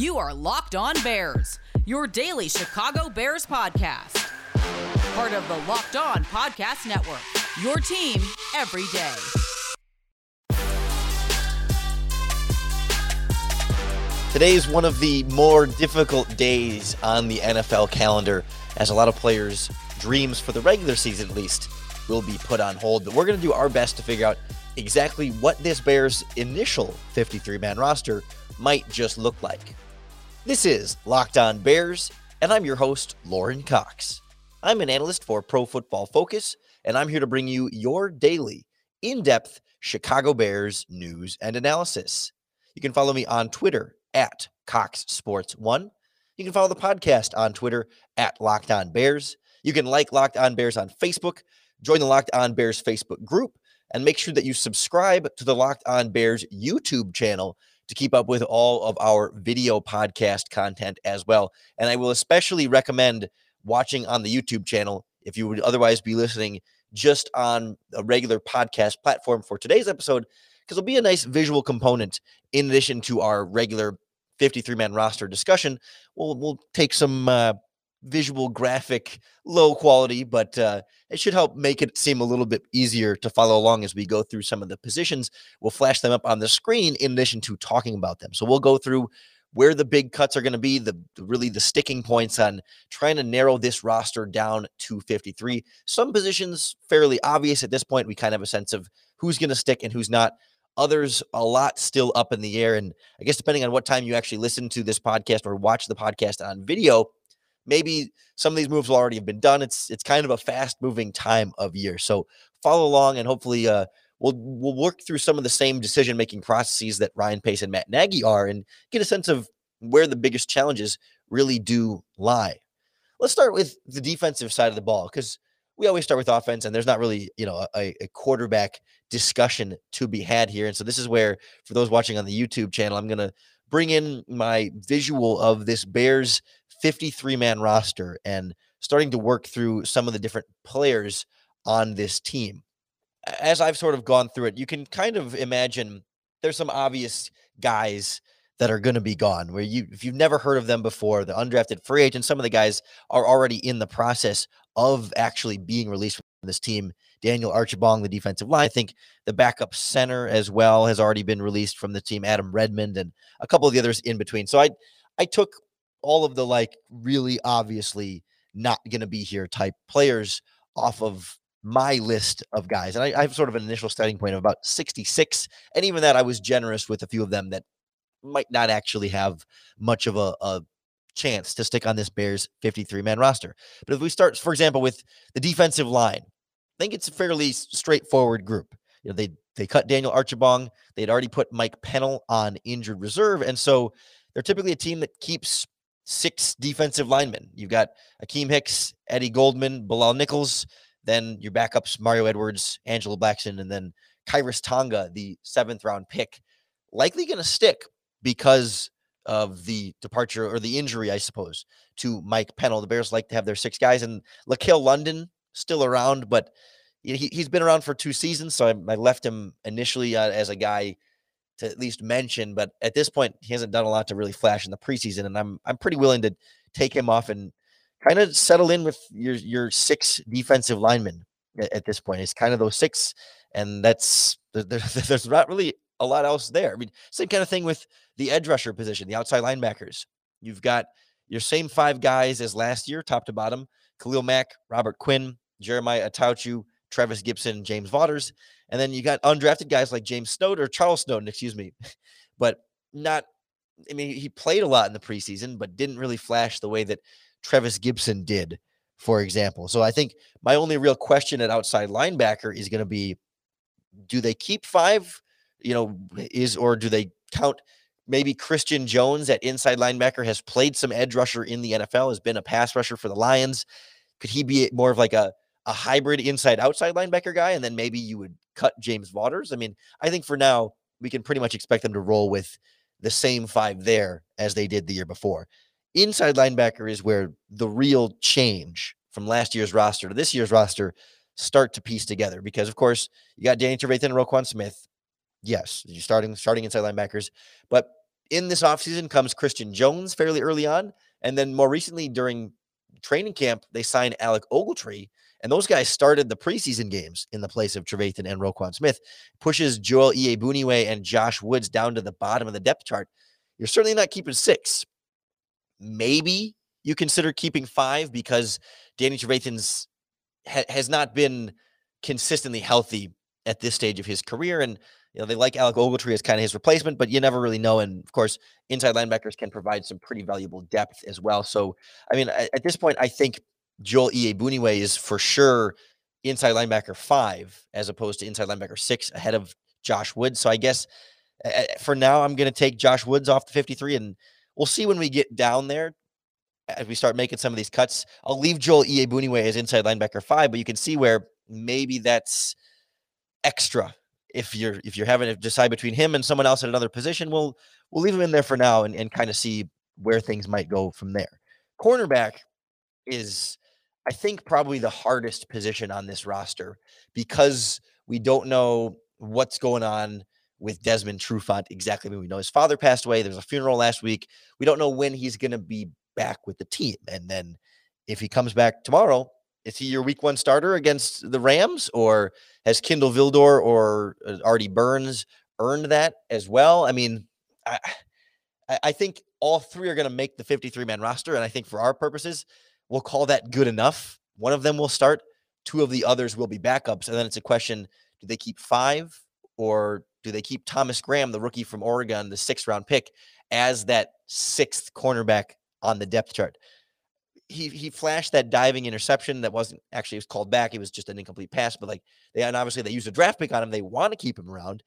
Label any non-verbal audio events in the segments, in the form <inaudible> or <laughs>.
You are Locked On Bears, your daily Chicago Bears podcast. Part of the Locked On Podcast Network, your team every day. Today is one of the more difficult days on the NFL calendar, as a lot of players' dreams for the regular season, at least, will be put on hold. But we're going to do our best to figure out exactly what this Bears' initial 53 man roster might just look like. This is Locked On Bears, and I'm your host, Lorin Cox. I'm an analyst for Pro Football Focus, and I'm here to bring you your daily, in depth Chicago Bears news and analysis. You can follow me on Twitter at Cox Sports One. You can follow the podcast on Twitter at Locked On Bears. You can like Locked On Bears on Facebook, join the Locked On Bears Facebook group, and make sure that you subscribe to the Locked On Bears YouTube channel to keep up with all of our video podcast content as well. And I will especially recommend watching on the YouTube channel if you would otherwise be listening just on a regular podcast platform for today's episode because it'll be a nice visual component in addition to our regular 53 man roster discussion. We'll we'll take some uh, visual graphic low quality but uh, it should help make it seem a little bit easier to follow along as we go through some of the positions. We'll flash them up on the screen in addition to talking about them. So we'll go through where the big cuts are going to be the, really the sticking points on trying to narrow this roster down to 53 some positions fairly obvious at this point. We kind of have a sense of who's going to stick and who's not. Others a lot still up in the air and i guess depending on what time you actually listen to this podcast or watch the podcast on video maybe some of these moves will already have been done. It's it's kind of a fast moving time of year. So follow along and hopefully uh, we'll we'll work through some of the same decision making processes that Ryan Pace and Matt Nagy are and get a sense of where the biggest challenges really do lie. Let's start with the defensive side of the ball because we always start with offense and there's not really you know a, a quarterback discussion to be had here and so this is where for those watching on the youtube channel i'm going to bring in my visual of this bears 53 man roster and starting to work through some of the different players on this team. As I've sort of gone through it, you can kind of imagine there's some obvious guys that are going to be gone where you if you've never heard of them before, the undrafted free agents, some of the guys are already in the process of actually being released from this team. Daniel Archibong, the defensive line. I think the backup center as well has already been released from the team. Adam Redmond and a couple of the others in between. So I I took all of the like really obviously not going to be here type players off of my list of guys. And I, I, have sort of an initial starting point of about 66. And even that, I was generous with a few of them that might not actually have much of a, a chance to stick on this Bears 53 man roster. But if we start, for example, with the defensive line, I think it's a fairly straightforward group. You know, they they cut Daniel Archibong. They'd already put Mike Pennel on injured reserve. And so they're typically a team that keeps six defensive linemen. You've got Akiem Hicks, Eddie Goldman, Bilal Nichols, then your backups, Mario Edwards, Angelo Blackson, and then Khyiris Tonga, the seventh round pick, likely going to stick because of the departure or the injury, I suppose, to Mike Pennel. The Bears like to have their six guys, and LaCale London still around, but he, has been around for two seasons. So I, I left him initially uh, as a guy to at least mention. But at this point, he hasn't done a lot to really flash in the preseason, and I'm I'm pretty willing to take him off and kind of settle in with your your six defensive linemen at, at this point. It's kind of those six, and that's there, <laughs> there's not really a lot else there. I mean, same kind of thing with the edge rusher position, the outside linebackers. You've got your same five guys as last year, top to bottom: Khalil Mack, Robert Quinn, Jeremiah Attaochu, Gibson Gipson, James Vaughters. And then you got undrafted guys like James Snowden or Charles Snowden, excuse me, <laughs> but not. I mean, he played a lot in the preseason, but didn't really flash the way that Trevis Gipson did, for example. So I think my only real question at outside linebacker is going to be do they keep five, you know, is or do they count maybe Christian Jones at inside linebacker has played some edge rusher in the NFL, has been a pass rusher for the Lions. Could he be more of like a a hybrid inside outside linebacker guy, and then maybe you would cut James Vaughters. I mean, I think for now we can pretty much expect them to roll with the same five there as they did the year before. Inside linebacker is where the real change from last year's roster to this year's roster start to piece together because of course you got Danny Trevathan and Roquan Smith. Yes, you're starting starting inside linebackers, but in this offseason comes Christian Jones fairly early on. And then more recently during training camp, they signed Alec Ogletree. And those guys started the preseason games in the place of Trevathan and Roquan Smith, pushes Joel Iyiegbuniwe and Josh Woods down to the bottom of the depth chart. You're certainly not keeping six. Maybe you consider keeping five because Danny Trevathan's ha- has not been consistently healthy at this stage of his career. And you know, they like Alec Ogletree as kind of his replacement, but you never really know. And of course, inside linebackers can provide some pretty valuable depth as well. So, I mean, at, at this point, I think Joel Iyiegbuniwe is for sure inside linebacker five as opposed to inside linebacker six ahead of Josh Woods. So I guess uh, for now, I'm going to take Josh Woods off the 53, and we'll see when we get down there as we start making some of these cuts. I'll leave Joel Iyiegbuniwe as inside linebacker five, but you can see where maybe that's extra if you're if you're having to decide between him and someone else at another position, we'll we'll leave him in there for now and, and kind of see where things might go from there. Cornerback is I think probably the hardest position on this roster because we don't know what's going on with Desmond Trufant exactly. we know his father passed away. There's a funeral last week. We don't know when he's going to be back with the team. And then if he comes back tomorrow, is he your week one starter against the Rams, or has Kindle Vildor or uh, Artie Burns earned that as well? I mean, I, I think all three are going to make the 53 man roster. And I think for our purposes, we'll call that good enough. One of them will start, two of the others will be backups. And then it's a question do they keep five or do they keep Thomas Graham, the rookie from Oregon, the sixth round pick, as that sixth cornerback on the depth chart? He he flashed that diving interception that wasn't actually was called back. It was just an incomplete pass. But like they and obviously they used a draft pick on him. They want to keep him around.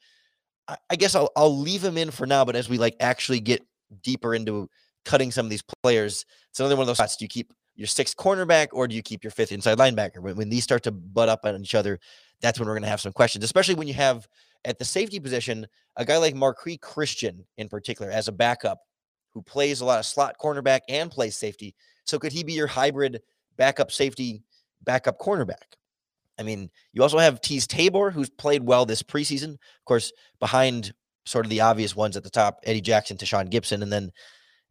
I, I, guess I'll I'll leave him in for now. But as we like actually get deeper into cutting some of these players, it's another one of those spots. Do you keep your sixth cornerback or do you keep your fifth inside linebacker? When, when these start to butt up on each other, that's when we're going to have some questions, especially when you have at the safety position a guy like Marqui Christian in particular as a backup who plays a lot of slot cornerback and plays safety so could he be your hybrid backup safety, backup cornerback? I mean, you also have Teez Tabor, who's played well this preseason. Of course, behind sort of the obvious ones at the top, Eddie Jackson, Tashaun Gipson, and then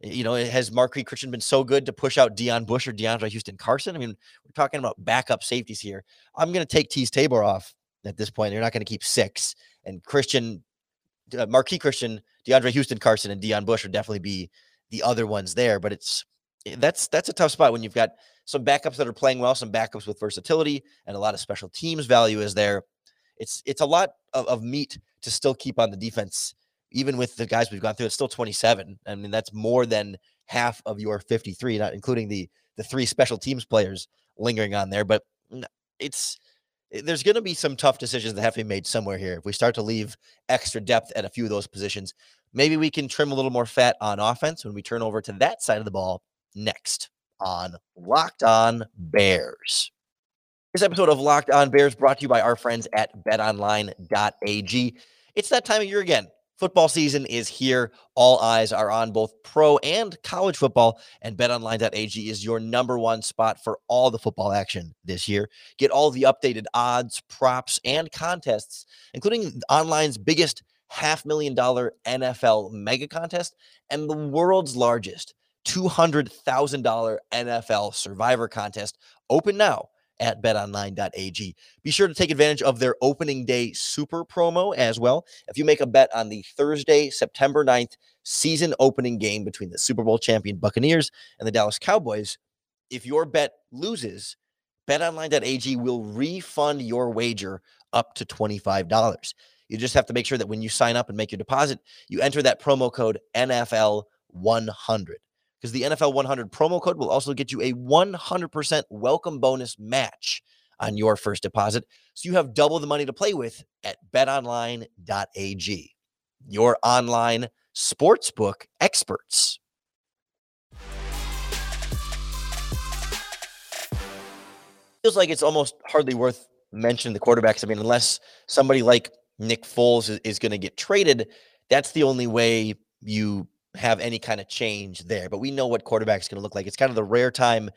you know, has Marqui Christian been so good to push out Deon Bush or DeAndre Houston Carson? I mean, we're talking about backup safeties here. I'm going to take Teez Tabor off at this point. They're not going to keep six. And Christian, uh, Marqui Christian, DeAndre Houston Carson, and Deon Bush would definitely be the other ones there. But it's Eh, that's that's a tough spot when you've got some backups that are playing well, some backups with versatility, and a lot of special teams value is there. It's it's a lot of, of meat to still keep on the defense, even with the guys we've gone through. It's still 27. I mean, that's more than half of your 53, not including the the three special teams players lingering on there. But it's eh, there's going to be some tough decisions that have to be made somewhere here. If we start to leave extra depth at a few of those positions, maybe we can trim a little more fat on offense when we turn over to that side of the ball next on Locked On Bears. This episode of Locked On Bears brought to you by our friends at betonline.ag. It's that time of year again. Football season is here. All eyes are on both pro and college football, and betonline.ag is your number one spot for all the football action this year. Get all the updated odds, props, and contests, including online's biggest half million dollar NFL mega contest and the world's largest $200,000 NFL Survivor contest open now at betonline.ag. Be sure to take advantage of their opening day super promo as well. If you make a bet on the Thursday, September 9th season opening game between the Super Bowl champion Buccaneers and the Dallas Cowboys, if your bet loses, betonline.ag will refund your wager up to $25. You just have to make sure that when you sign up and make your deposit, you enter that promo code NFL100 because the NFL 100 promo code will also get you a 100% welcome bonus match on your first deposit. So you have double the money to play with at betonline.ag, your online sportsbook experts. Feels like it's almost hardly worth mentioning the quarterbacks. I mean, unless somebody like Nick Foles is, is going to get traded, that's the only way you have any kind of change there. But we know what quarterback is going to look like. It's kind of the rare time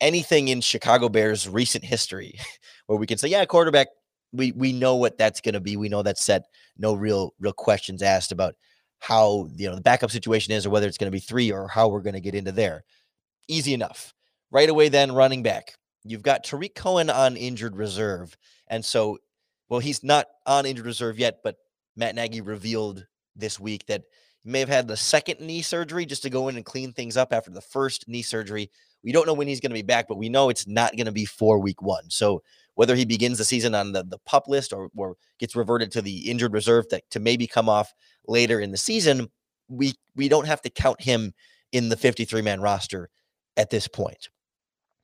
anything in Chicago Bears recent history <laughs> where we can say, yeah, quarterback, we we know what that's going to be. We know that's set. No real real questions asked about how you know the backup situation is or whether it's going to be three or how we're going to get into there. Easy enough. Right away, then running back. You've got Tarik Cohen on injured reserve. And so, well, he's not on injured reserve yet, but Matt Nagy revealed this week that may have had the second knee surgery just to go in and clean things up after the first knee surgery. We don't know when he's going to be back, but we know it's not going to be for week one. So whether he begins the season on the, the pup list or, or gets reverted to the injured reserve that, to maybe come off later in the season, we we don't have to count him in the 53 man roster at this point.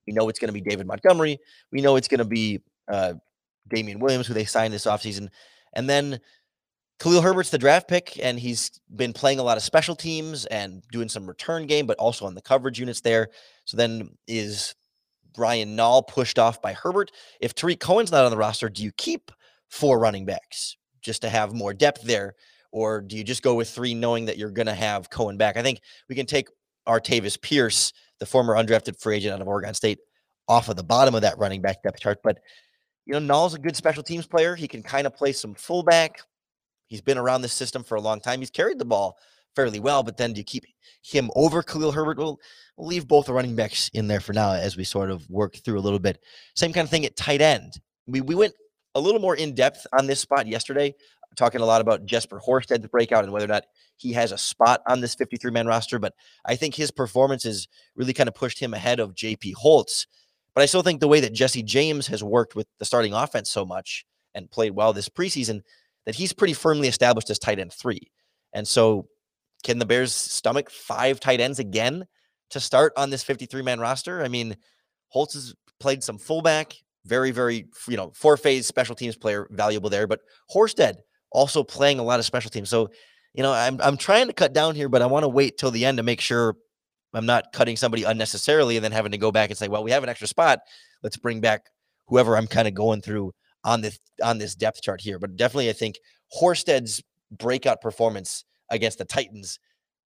We know it's going to be David Montgomery. We know it's going to be uh, Damien Williams, who they signed this offseason. And then Khalil Herbert's the draft pick, and he's been playing a lot of special teams and doing some return game, but also on the coverage units there. So then is Brian Nall pushed off by Herbert? If Tarik Cohen's not on the roster, do you keep four running backs just to have more depth there? Or do you just go with three knowing that you're going to have Cohen back? I think we can take Artavis Pierce, the former undrafted free agent out of Oregon State, off of the bottom of that running back depth chart. But, you know, Nall's a good special teams player. He can kind of play some fullback. He's been around this system for a long time. He's carried the ball fairly well, but then do you keep him over Khalil Herbert? We'll, we'll leave both the running backs in there for now as we sort of work through a little bit. Same kind of thing at tight end. We, we went a little more in depth on this spot yesterday, talking a lot about Jesper Horsted's breakout and whether or not he has a spot on this 53 man roster. But I think his performance has really kind of pushed him ahead of JP Holtz. But I still think the way that Jesse James has worked with the starting offense so much and played well this preseason, that he's pretty firmly established as tight end three. And so can the Bears stomach five tight ends again to start on this 53 man roster? I mean, Holtz has played some fullback, very, very, you know, four phase special teams player, valuable there. But Horsted also playing a lot of special teams. So, you know, I'm, I'm trying to cut down here, but I want to wait till the end to make sure I'm not cutting somebody unnecessarily and then having to go back and say, well, we have an extra spot. Let's bring back whoever I'm kind of going through on this on this depth chart here. But definitely, I think Horsted's breakout performance against the Titans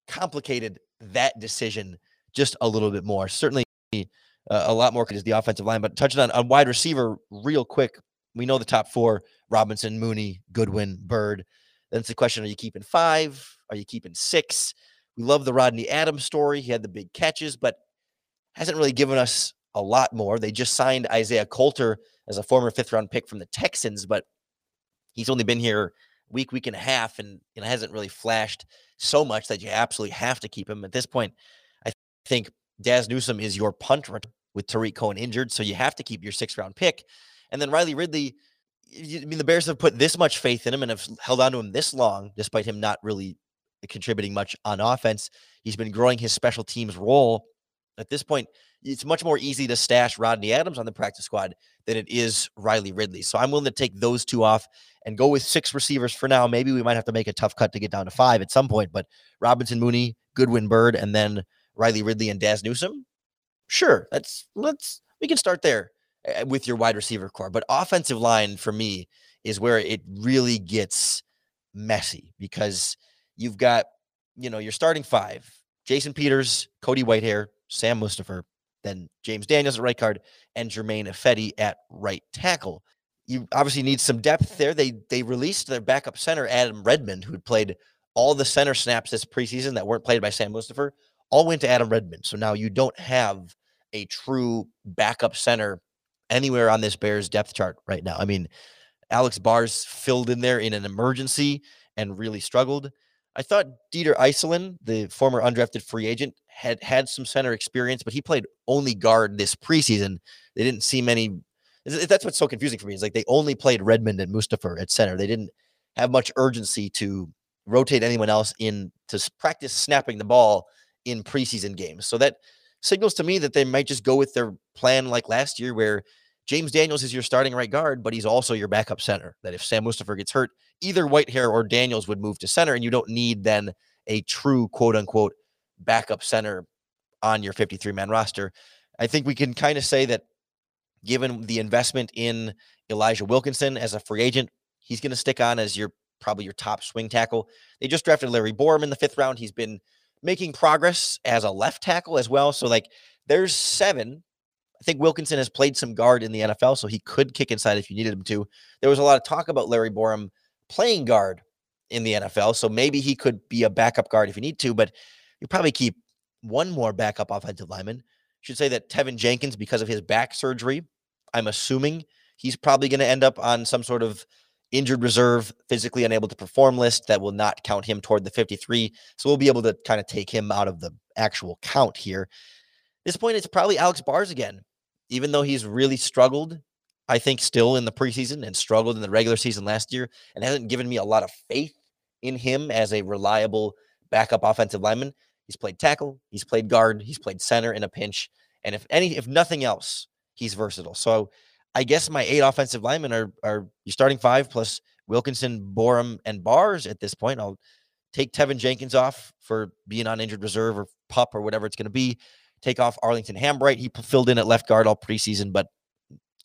complicated that decision just a little bit more. Certainly uh, a lot more is the offensive line, but touching on, on wide receiver real quick. We know the top four Robinson, Mooney, Goodwin, Byrd. Then it's the question are you keeping five? Are you keeping six? We love the Rodney Adams story. He had the big catches, but hasn't really given us a lot more. They just signed Isaiah Coulter as a former fifth round pick from the Texans, but he's only been here week, week and a half, and hasn't really flashed so much that you absolutely have to keep him. At this point, I think Dazz Newsome is your punt with Tarik Cohen injured, so you have to keep your sixth round pick. And then Riley Ridley, I mean, the Bears have put this much faith in him and have held on to him this long, despite him not really contributing much on offense. He's been growing his special teams role. At this point, it's much more easy to stash Rodney Adams on the practice squad than it is Riley Ridley. So I'm willing to take those two off and go with six receivers for now. Maybe we might have to make a tough cut to get down to five at some point, but Robinson Mooney, Goodwin Byrd, and then Riley Ridley and Dazz Newsome. Sure, let's let's we can start there eh, with your wide receiver core. But offensive line for me is where it really gets messy because you've got, you know, you're starting five. Jason Peters, Cody Whitehair, Sam Mustipher, then James Daniels at right guard, and Germain Ifedi at right tackle. You obviously need some depth there. They they released their backup center, Adam Redmond, who had played all the center snaps this preseason that weren't played by Sam Mustipher, all went to Adam Redmond. So now you don't have a true backup center anywhere on this Bears depth chart right now. I mean, Alex Bars filled in there in an emergency and really struggled. I thought Dieter Eiselen, the former undrafted free agent, had had some center experience, but he played only guard this preseason. They didn't see many. That's what's so confusing for me. Is like they only played Redmond and Mustipher at center. They didn't have much urgency to rotate anyone else in to practice snapping the ball in preseason games. So that signals to me that they might just go with their plan like last year, where James Daniels is your starting right guard, but he's also your backup center. That if Sam Mustipher gets hurt, either Whitehair or Daniels would move to center, and you don't need then a true quote unquote backup center on your 53 man roster. I think we can kind of say that given the investment in Elijah Wilkinson as a free agent, he's going to stick on as your probably your top swing tackle. They just drafted Larry Borom in the fifth round. He's been making progress as a left tackle as well. So, like, there's seven. I think Wilkinson has played some guard in the NFL, so he could kick inside if you needed him to. There was a lot of talk about Larry Borom playing guard in the NFL. So maybe he could be a backup guard if you need to, but you probably keep one more backup offensive lineman. Should say that Teven Jenkins, because of his back surgery, I'm assuming he's probably going to end up on some sort of injured reserve, physically unable to perform list that will not count him toward the 53. So we'll be able to kind of take him out of the actual count here. At this point, it's probably Alex Bars again, even though he's really struggled. I think still in the preseason and struggled in the regular season last year and hasn't given me a lot of faith in him as a reliable backup offensive lineman. He's played tackle, he's played guard, he's played center in a pinch, and if any, if nothing else, he's versatile. So I guess my eight offensive linemen are are you starting five plus Wilkinson, Borom, and Bars at this point. I'll take Teven Jenkins off for being on injured reserve or pup or whatever it's going to be. Take off Arlington Hambright. He filled in at left guard all preseason, but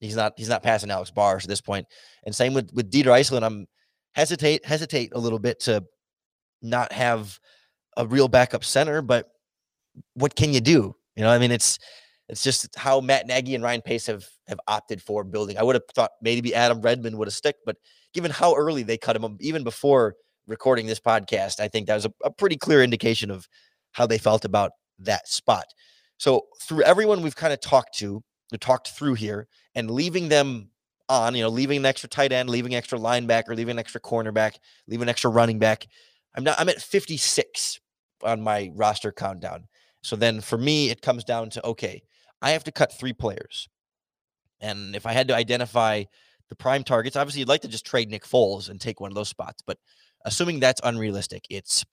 he's not he's not passing Alex Bars at this point. And same with with Dieter Eiselen. I'm hesitate hesitate a little bit to not have a real backup center, but what can you do? You know, I mean, it's it's just how Matt Nagy and Ryan Pace have have opted for building. I would have thought maybe Adam Redmond would have stick, but given how early they cut him, um, even before recording this podcast, I think that was a, a pretty clear indication of how they felt about that spot. So through everyone we've kind of talked to, talked through here, and leaving them on, you know, leaving an extra tight end, leaving extra linebacker, leaving an extra cornerback, leaving an extra running back. I'm not. I'm at 56 on my roster countdown. So then for me, it comes down to okay, I have to cut three players. And if I had to identify the prime targets, obviously you'd like to just trade Nick Foles and take one of those spots. But assuming that's unrealistic, it's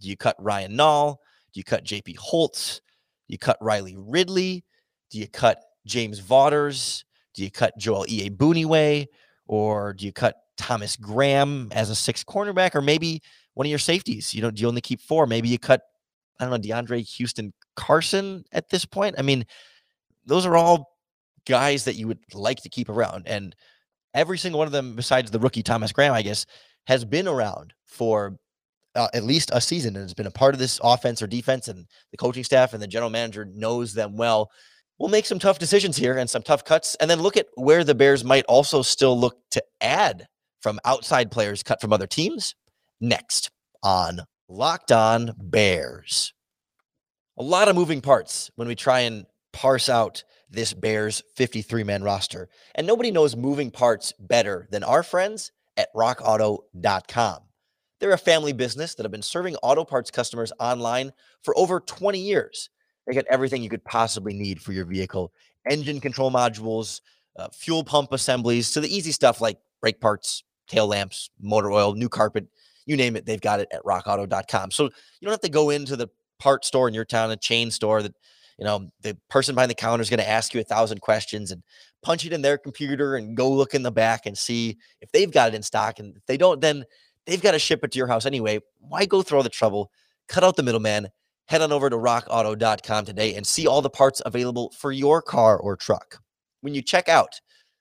do you cut Ryan Nall? Do you cut JP Holtz? Do you cut Riley Ridley? Do you cut James Vaughters? Do you cut Joel Iyiegbuniwe? Or do you cut Thomas Graham as a sixth cornerback? Or maybe one of your safeties? You know, do you only keep four? Maybe you cut, I don't know, DeAndre Houston Carson at this point. I mean, those are all guys that you would like to keep around. And every single one of them, besides the rookie Thomas Graham, I guess, has been around for uh, at least a season and has been a part of this offense or defense. And the coaching staff and the general manager knows them well. We'll make some tough decisions here and some tough cuts. And then look at where the Bears might also still look to add from outside players cut from other teams next on Locked On Bears. A lot of moving parts when we try and parse out this Bears 53 man roster. And nobody knows moving parts better than our friends at rockauto.com. They're a family business that have been serving auto parts customers online for over 20 years. They got everything you could possibly need for your vehicle engine control modules, uh, fuel pump assemblies, to the easy stuff like brake parts, tail lamps, motor oil, new carpet, you name it, they've got it at rockauto.com. So you don't have to go into the part store in your town, a chain store that you know, the person behind the counter is going to ask you a thousand questions and punch it in their computer and go look in the back and see if they've got it in stock. And if they don't, then they've got to ship it to your house anyway. Why go through all the trouble? Cut out the middleman. Head on over to rockauto.com today and see all the parts available for your car or truck. When you check out,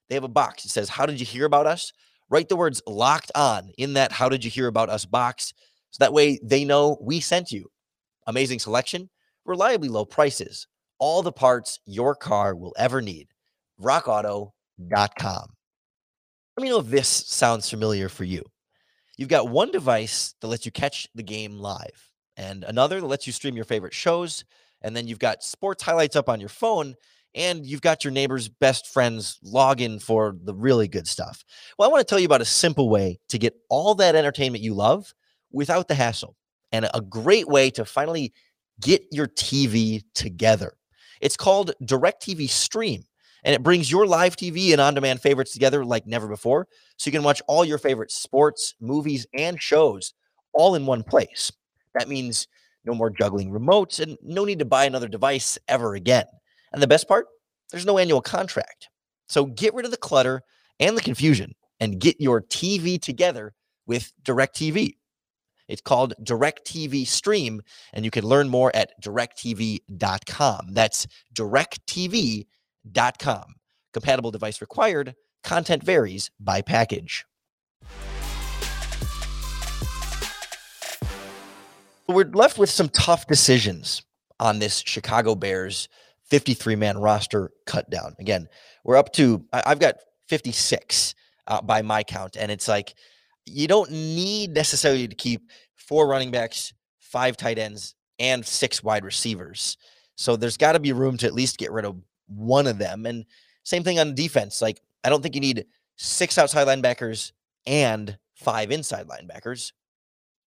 they have a box that says, How did you hear about us? Write the words locked on in that How did you hear about us box so that way they know we sent you. Amazing selection reliably low prices, all the parts your car will ever need. RockAuto.com. Let me know if this sounds familiar for you. You've got one device that lets you catch the game live, and another that lets you stream your favorite shows. And then you've got sports highlights up on your phone, and you've got your neighbor's best friend's login for the really good stuff. Well, I want to tell you about a simple way to get all that entertainment you love without the hassle, and a great way to finally get your TV together. It's called DirecTV Stream, and it brings your live TV and on demand favorites together like never before. So you can watch all your favorite sports, movies, and shows all in one place. That means no more juggling remotes and no need to buy another device ever again. And the best part, there's no annual contract. So get rid of the clutter and the confusion and get your TV together with DirecTV. It's called DirecTV Stream, and you can learn more at directv.com. That's directv.com. Compatible device required. Content varies by package. We're left with some tough decisions on this Chicago Bears 53 man roster cut down. Again, we're up to, I've got 56 uh, by my count, and it's like, you don't need necessarily to keep four running backs, five tight ends, and six wide receivers. So there's got to be room to at least get rid of one of them. And same thing on defense. Like, I don't think you need six outside linebackers and five inside linebackers.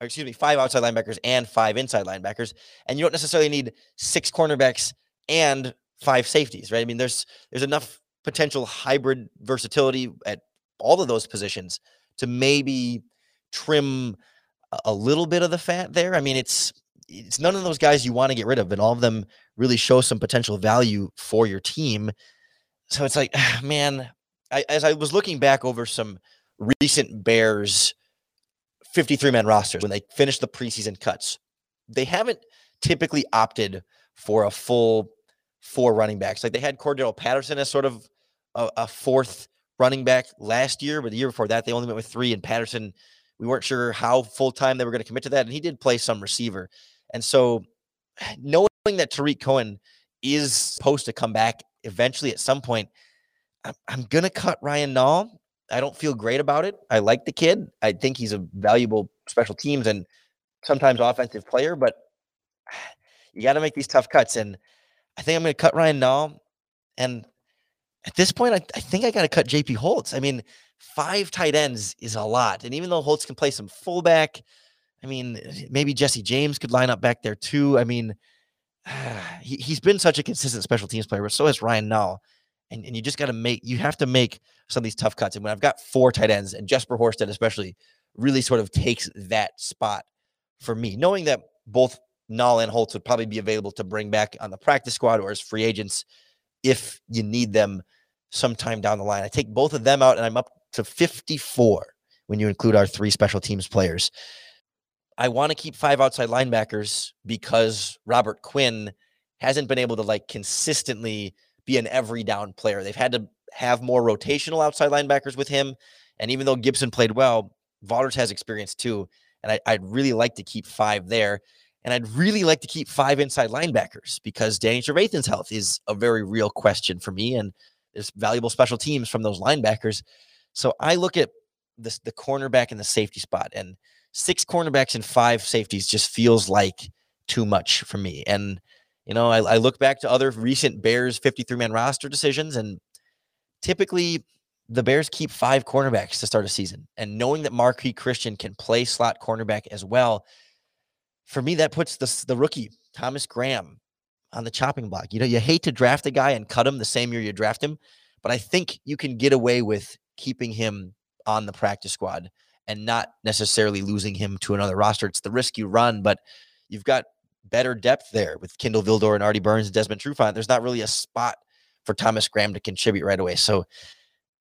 Or excuse me, five outside linebackers and five inside linebackers. And you don't necessarily need six cornerbacks and five safeties, right? I mean, there's there's enough potential hybrid versatility at all of those positions to maybe trim a little bit of the fat there. I mean, it's it's none of those guys you want to get rid of, and all of them really show some potential value for your team. So it's like, <sighs> man, I, as I was looking back over some recent Bears 53 man rosters when they finished the preseason cuts, they haven't typically opted for a full four running backs. Like they had Cordarrelle Patterson as sort of a, a fourth running back last year, but the year before that, they only went with three. And Patterson, we weren't sure how full time they were going to commit to that. And he did play some receiver. And so <sighs> knowing that Tarik Cohen is supposed to come back eventually at some point, I'm, I'm going to cut Ryan Nall. I don't feel great about it. I like the kid. I think he's a valuable special teams and sometimes offensive player, but <sighs> you got to make these tough cuts. And I think I'm going to cut Ryan Nall. And at this point, I, I think I got to cut JP Holtz. I mean, five tight ends is a lot. And even though Holtz can play some fullback, I mean, maybe Jesse James could line up back there too. I mean, <sighs> he, he's been such a consistent special teams player, but so has Ryan Nall. And, and you just got to make, you have to make some of these tough cuts. And when I've got four tight ends, and Jesper Horsted especially really sort of takes that spot for me, knowing that both Nall and Holtz would probably be available to bring back on the practice squad or as free agents if you need them sometime down the line. I take both of them out and I'm up to 54 when you include our three special teams players. I want to keep five outside linebackers because Robert Quinn hasn't been able to like consistently be an every down player. They've had to have more rotational outside linebackers with him. And even though Gipson played well, Vaughters has experience too. And I, would really like to keep five there. And I'd really like to keep five inside linebackers because Danny Trevathan's health is a very real question for me. And there's valuable special teams from those linebackers. So I look at this the cornerback and the safety spot, and six cornerbacks and five safeties just feels like too much for me. And you know, I, I look back to other recent Bears 53 man roster decisions, and typically the Bears keep five cornerbacks to start a season. And knowing that Marqui Christian can play slot cornerback as well, for me, that puts the, the rookie, Thomas Graham, on the chopping block. You know, you hate to draft a guy and cut him the same year you draft him, but I think you can get away with keeping him on the practice squad and not necessarily losing him to another roster. It's the risk you run, but you've got better depth there with Kindle Vildor and Artie Burns and Desmond Trufant. There's not really a spot for Thomas Graham to contribute right away. So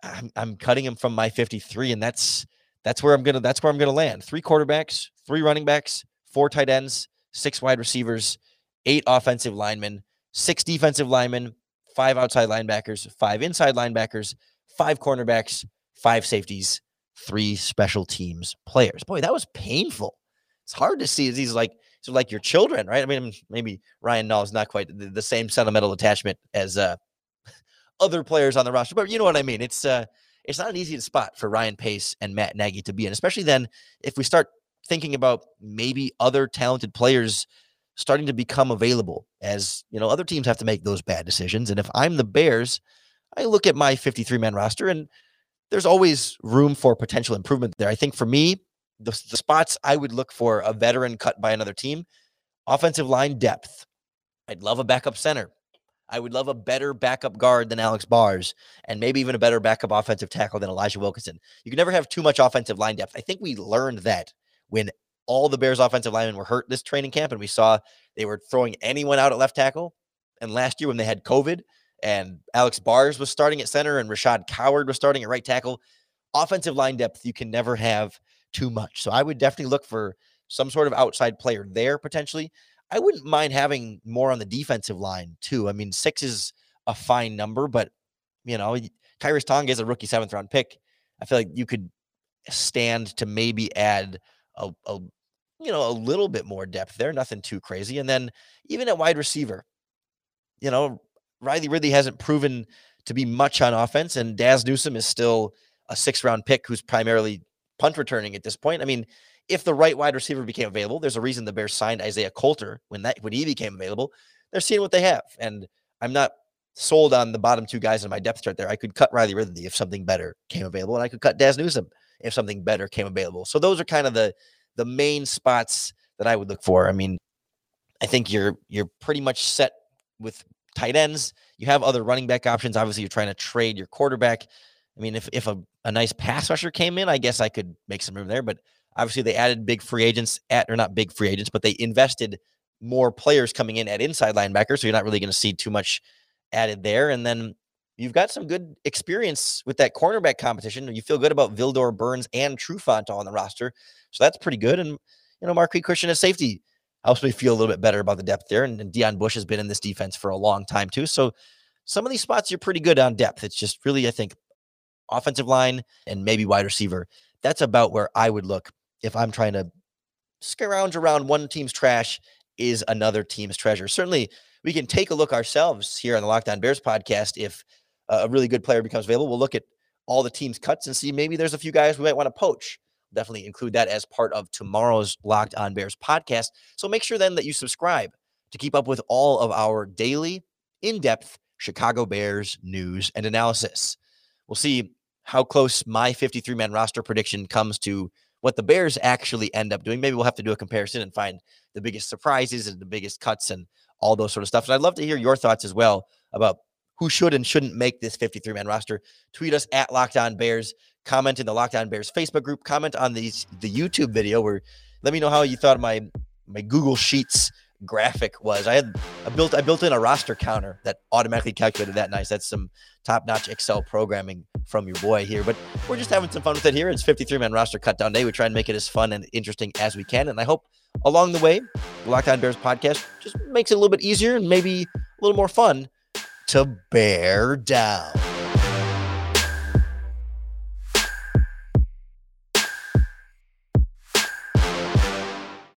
I'm, I'm cutting him from my 53, and that's that's where I'm gonna that's where I'm gonna land. Three quarterbacks, three running backs, four tight ends, six wide receivers, eight offensive linemen, six defensive linemen, five outside linebackers, five inside linebackers, five cornerbacks, five safeties, three special teams players. Boy, that was painful. It's hard to see these like so like your children, right? I mean, maybe Ryan Nall is not quite the, same sentimental attachment as uh, <laughs> other players on the roster, but you know what I mean. It's uh, it's not an easy spot for Ryan Pace and Matt Nagy to be in, especially then if we start thinking about maybe other talented players starting to become available as you know other teams have to make those bad decisions and if i'm the bears i look at my 53 man roster and there's always room for potential improvement there i think for me the, the spots i would look for a veteran cut by another team offensive line depth i'd love a backup center I would love a better backup guard than Alex Bars, and maybe even a better backup offensive tackle than Elijah Wilkinson. You can never have too much offensive line depth. I think we learned that when all the Bears offensive linemen were hurt this training camp, and we saw they were throwing anyone out at left tackle. And last year, when they had COVID and Alex Bars was starting at center and Rashaad Coward was starting at right tackle, offensive line depth, you can never have too much. So I would definitely look for some sort of outside player there potentially. I wouldn't mind having more on the defensive line too. I mean, six is a fine number, but you know, Khyiris Tonga is a rookie seventh round pick. I feel like you could stand to maybe add a, a you know a little bit more depth there, nothing too crazy. And then even at wide receiver, you know, Riley Ridley hasn't proven to be much on offense, and Dazz Newsome is still a six round pick who's primarily punt returning at this point. I mean, if the right wide receiver became available, there's a reason the Bears signed Isaiah Coulter when that when he became available. They're seeing what they have, and I'm not sold on the bottom two guys in my depth chart there. I could cut Riley Ridley if something better came available, and I could cut Dazz Newsome if something better came available. So those are kind of the the main spots that I would look for. I mean, I think you're you're pretty much set with tight ends. You have other running back options. Obviously, you're trying to trade your quarterback. I mean, if if a, a nice pass rusher came in, I guess I could make some room there. But obviously, they added big free agents at or not big free agents, but they invested more players coming in at inside linebacker. So you're not really going to see too much added there. And then you've got some good experience with that cornerback competition. You feel good about Vildor, Burns, and Trufant on the roster. So that's pretty good. And, you know, Marquise Christian as safety helps me feel a little bit better about the depth there. And, and Deon Bush has been in this defense for a long time, too. So some of these spots you're pretty good on depth. It's just really, I think, offensive line and maybe wide receiver. That's about where I would look if I'm trying to scrounge around one team's trash is another team's treasure. Certainly, we can take a look ourselves here on the Locked On Bears podcast. If a really good player becomes available, we'll look at all the team's cuts and see maybe there's a few guys we might want to poach. Definitely include that as part of tomorrow's Locked On Bears podcast. So make sure then that you subscribe to keep up with all of our daily, in depth Chicago Bears news and analysis. We'll see how close my 53 man roster prediction comes to what the Bears actually end up doing. Maybe we'll have to do a comparison and find the biggest surprises and the biggest cuts and all those sort of stuff. And I'd love to hear your thoughts as well about who should and shouldn't make this 53 man roster. Tweet us at Locked On Bears, comment in the Locked On Bears Facebook group, comment on these the YouTube video where let me know how you thought my my Google Sheets graphic was. I had I built I built in a roster counter that automatically calculated that nice. That's some top-notch Excel programming from your boy here. But we're just having some fun with it here. It's 53 man roster cut down day. We try and make it as fun and interesting as we can. And I hope along the way, the Locked On Bears podcast just makes it a little bit easier and maybe a little more fun to bear down.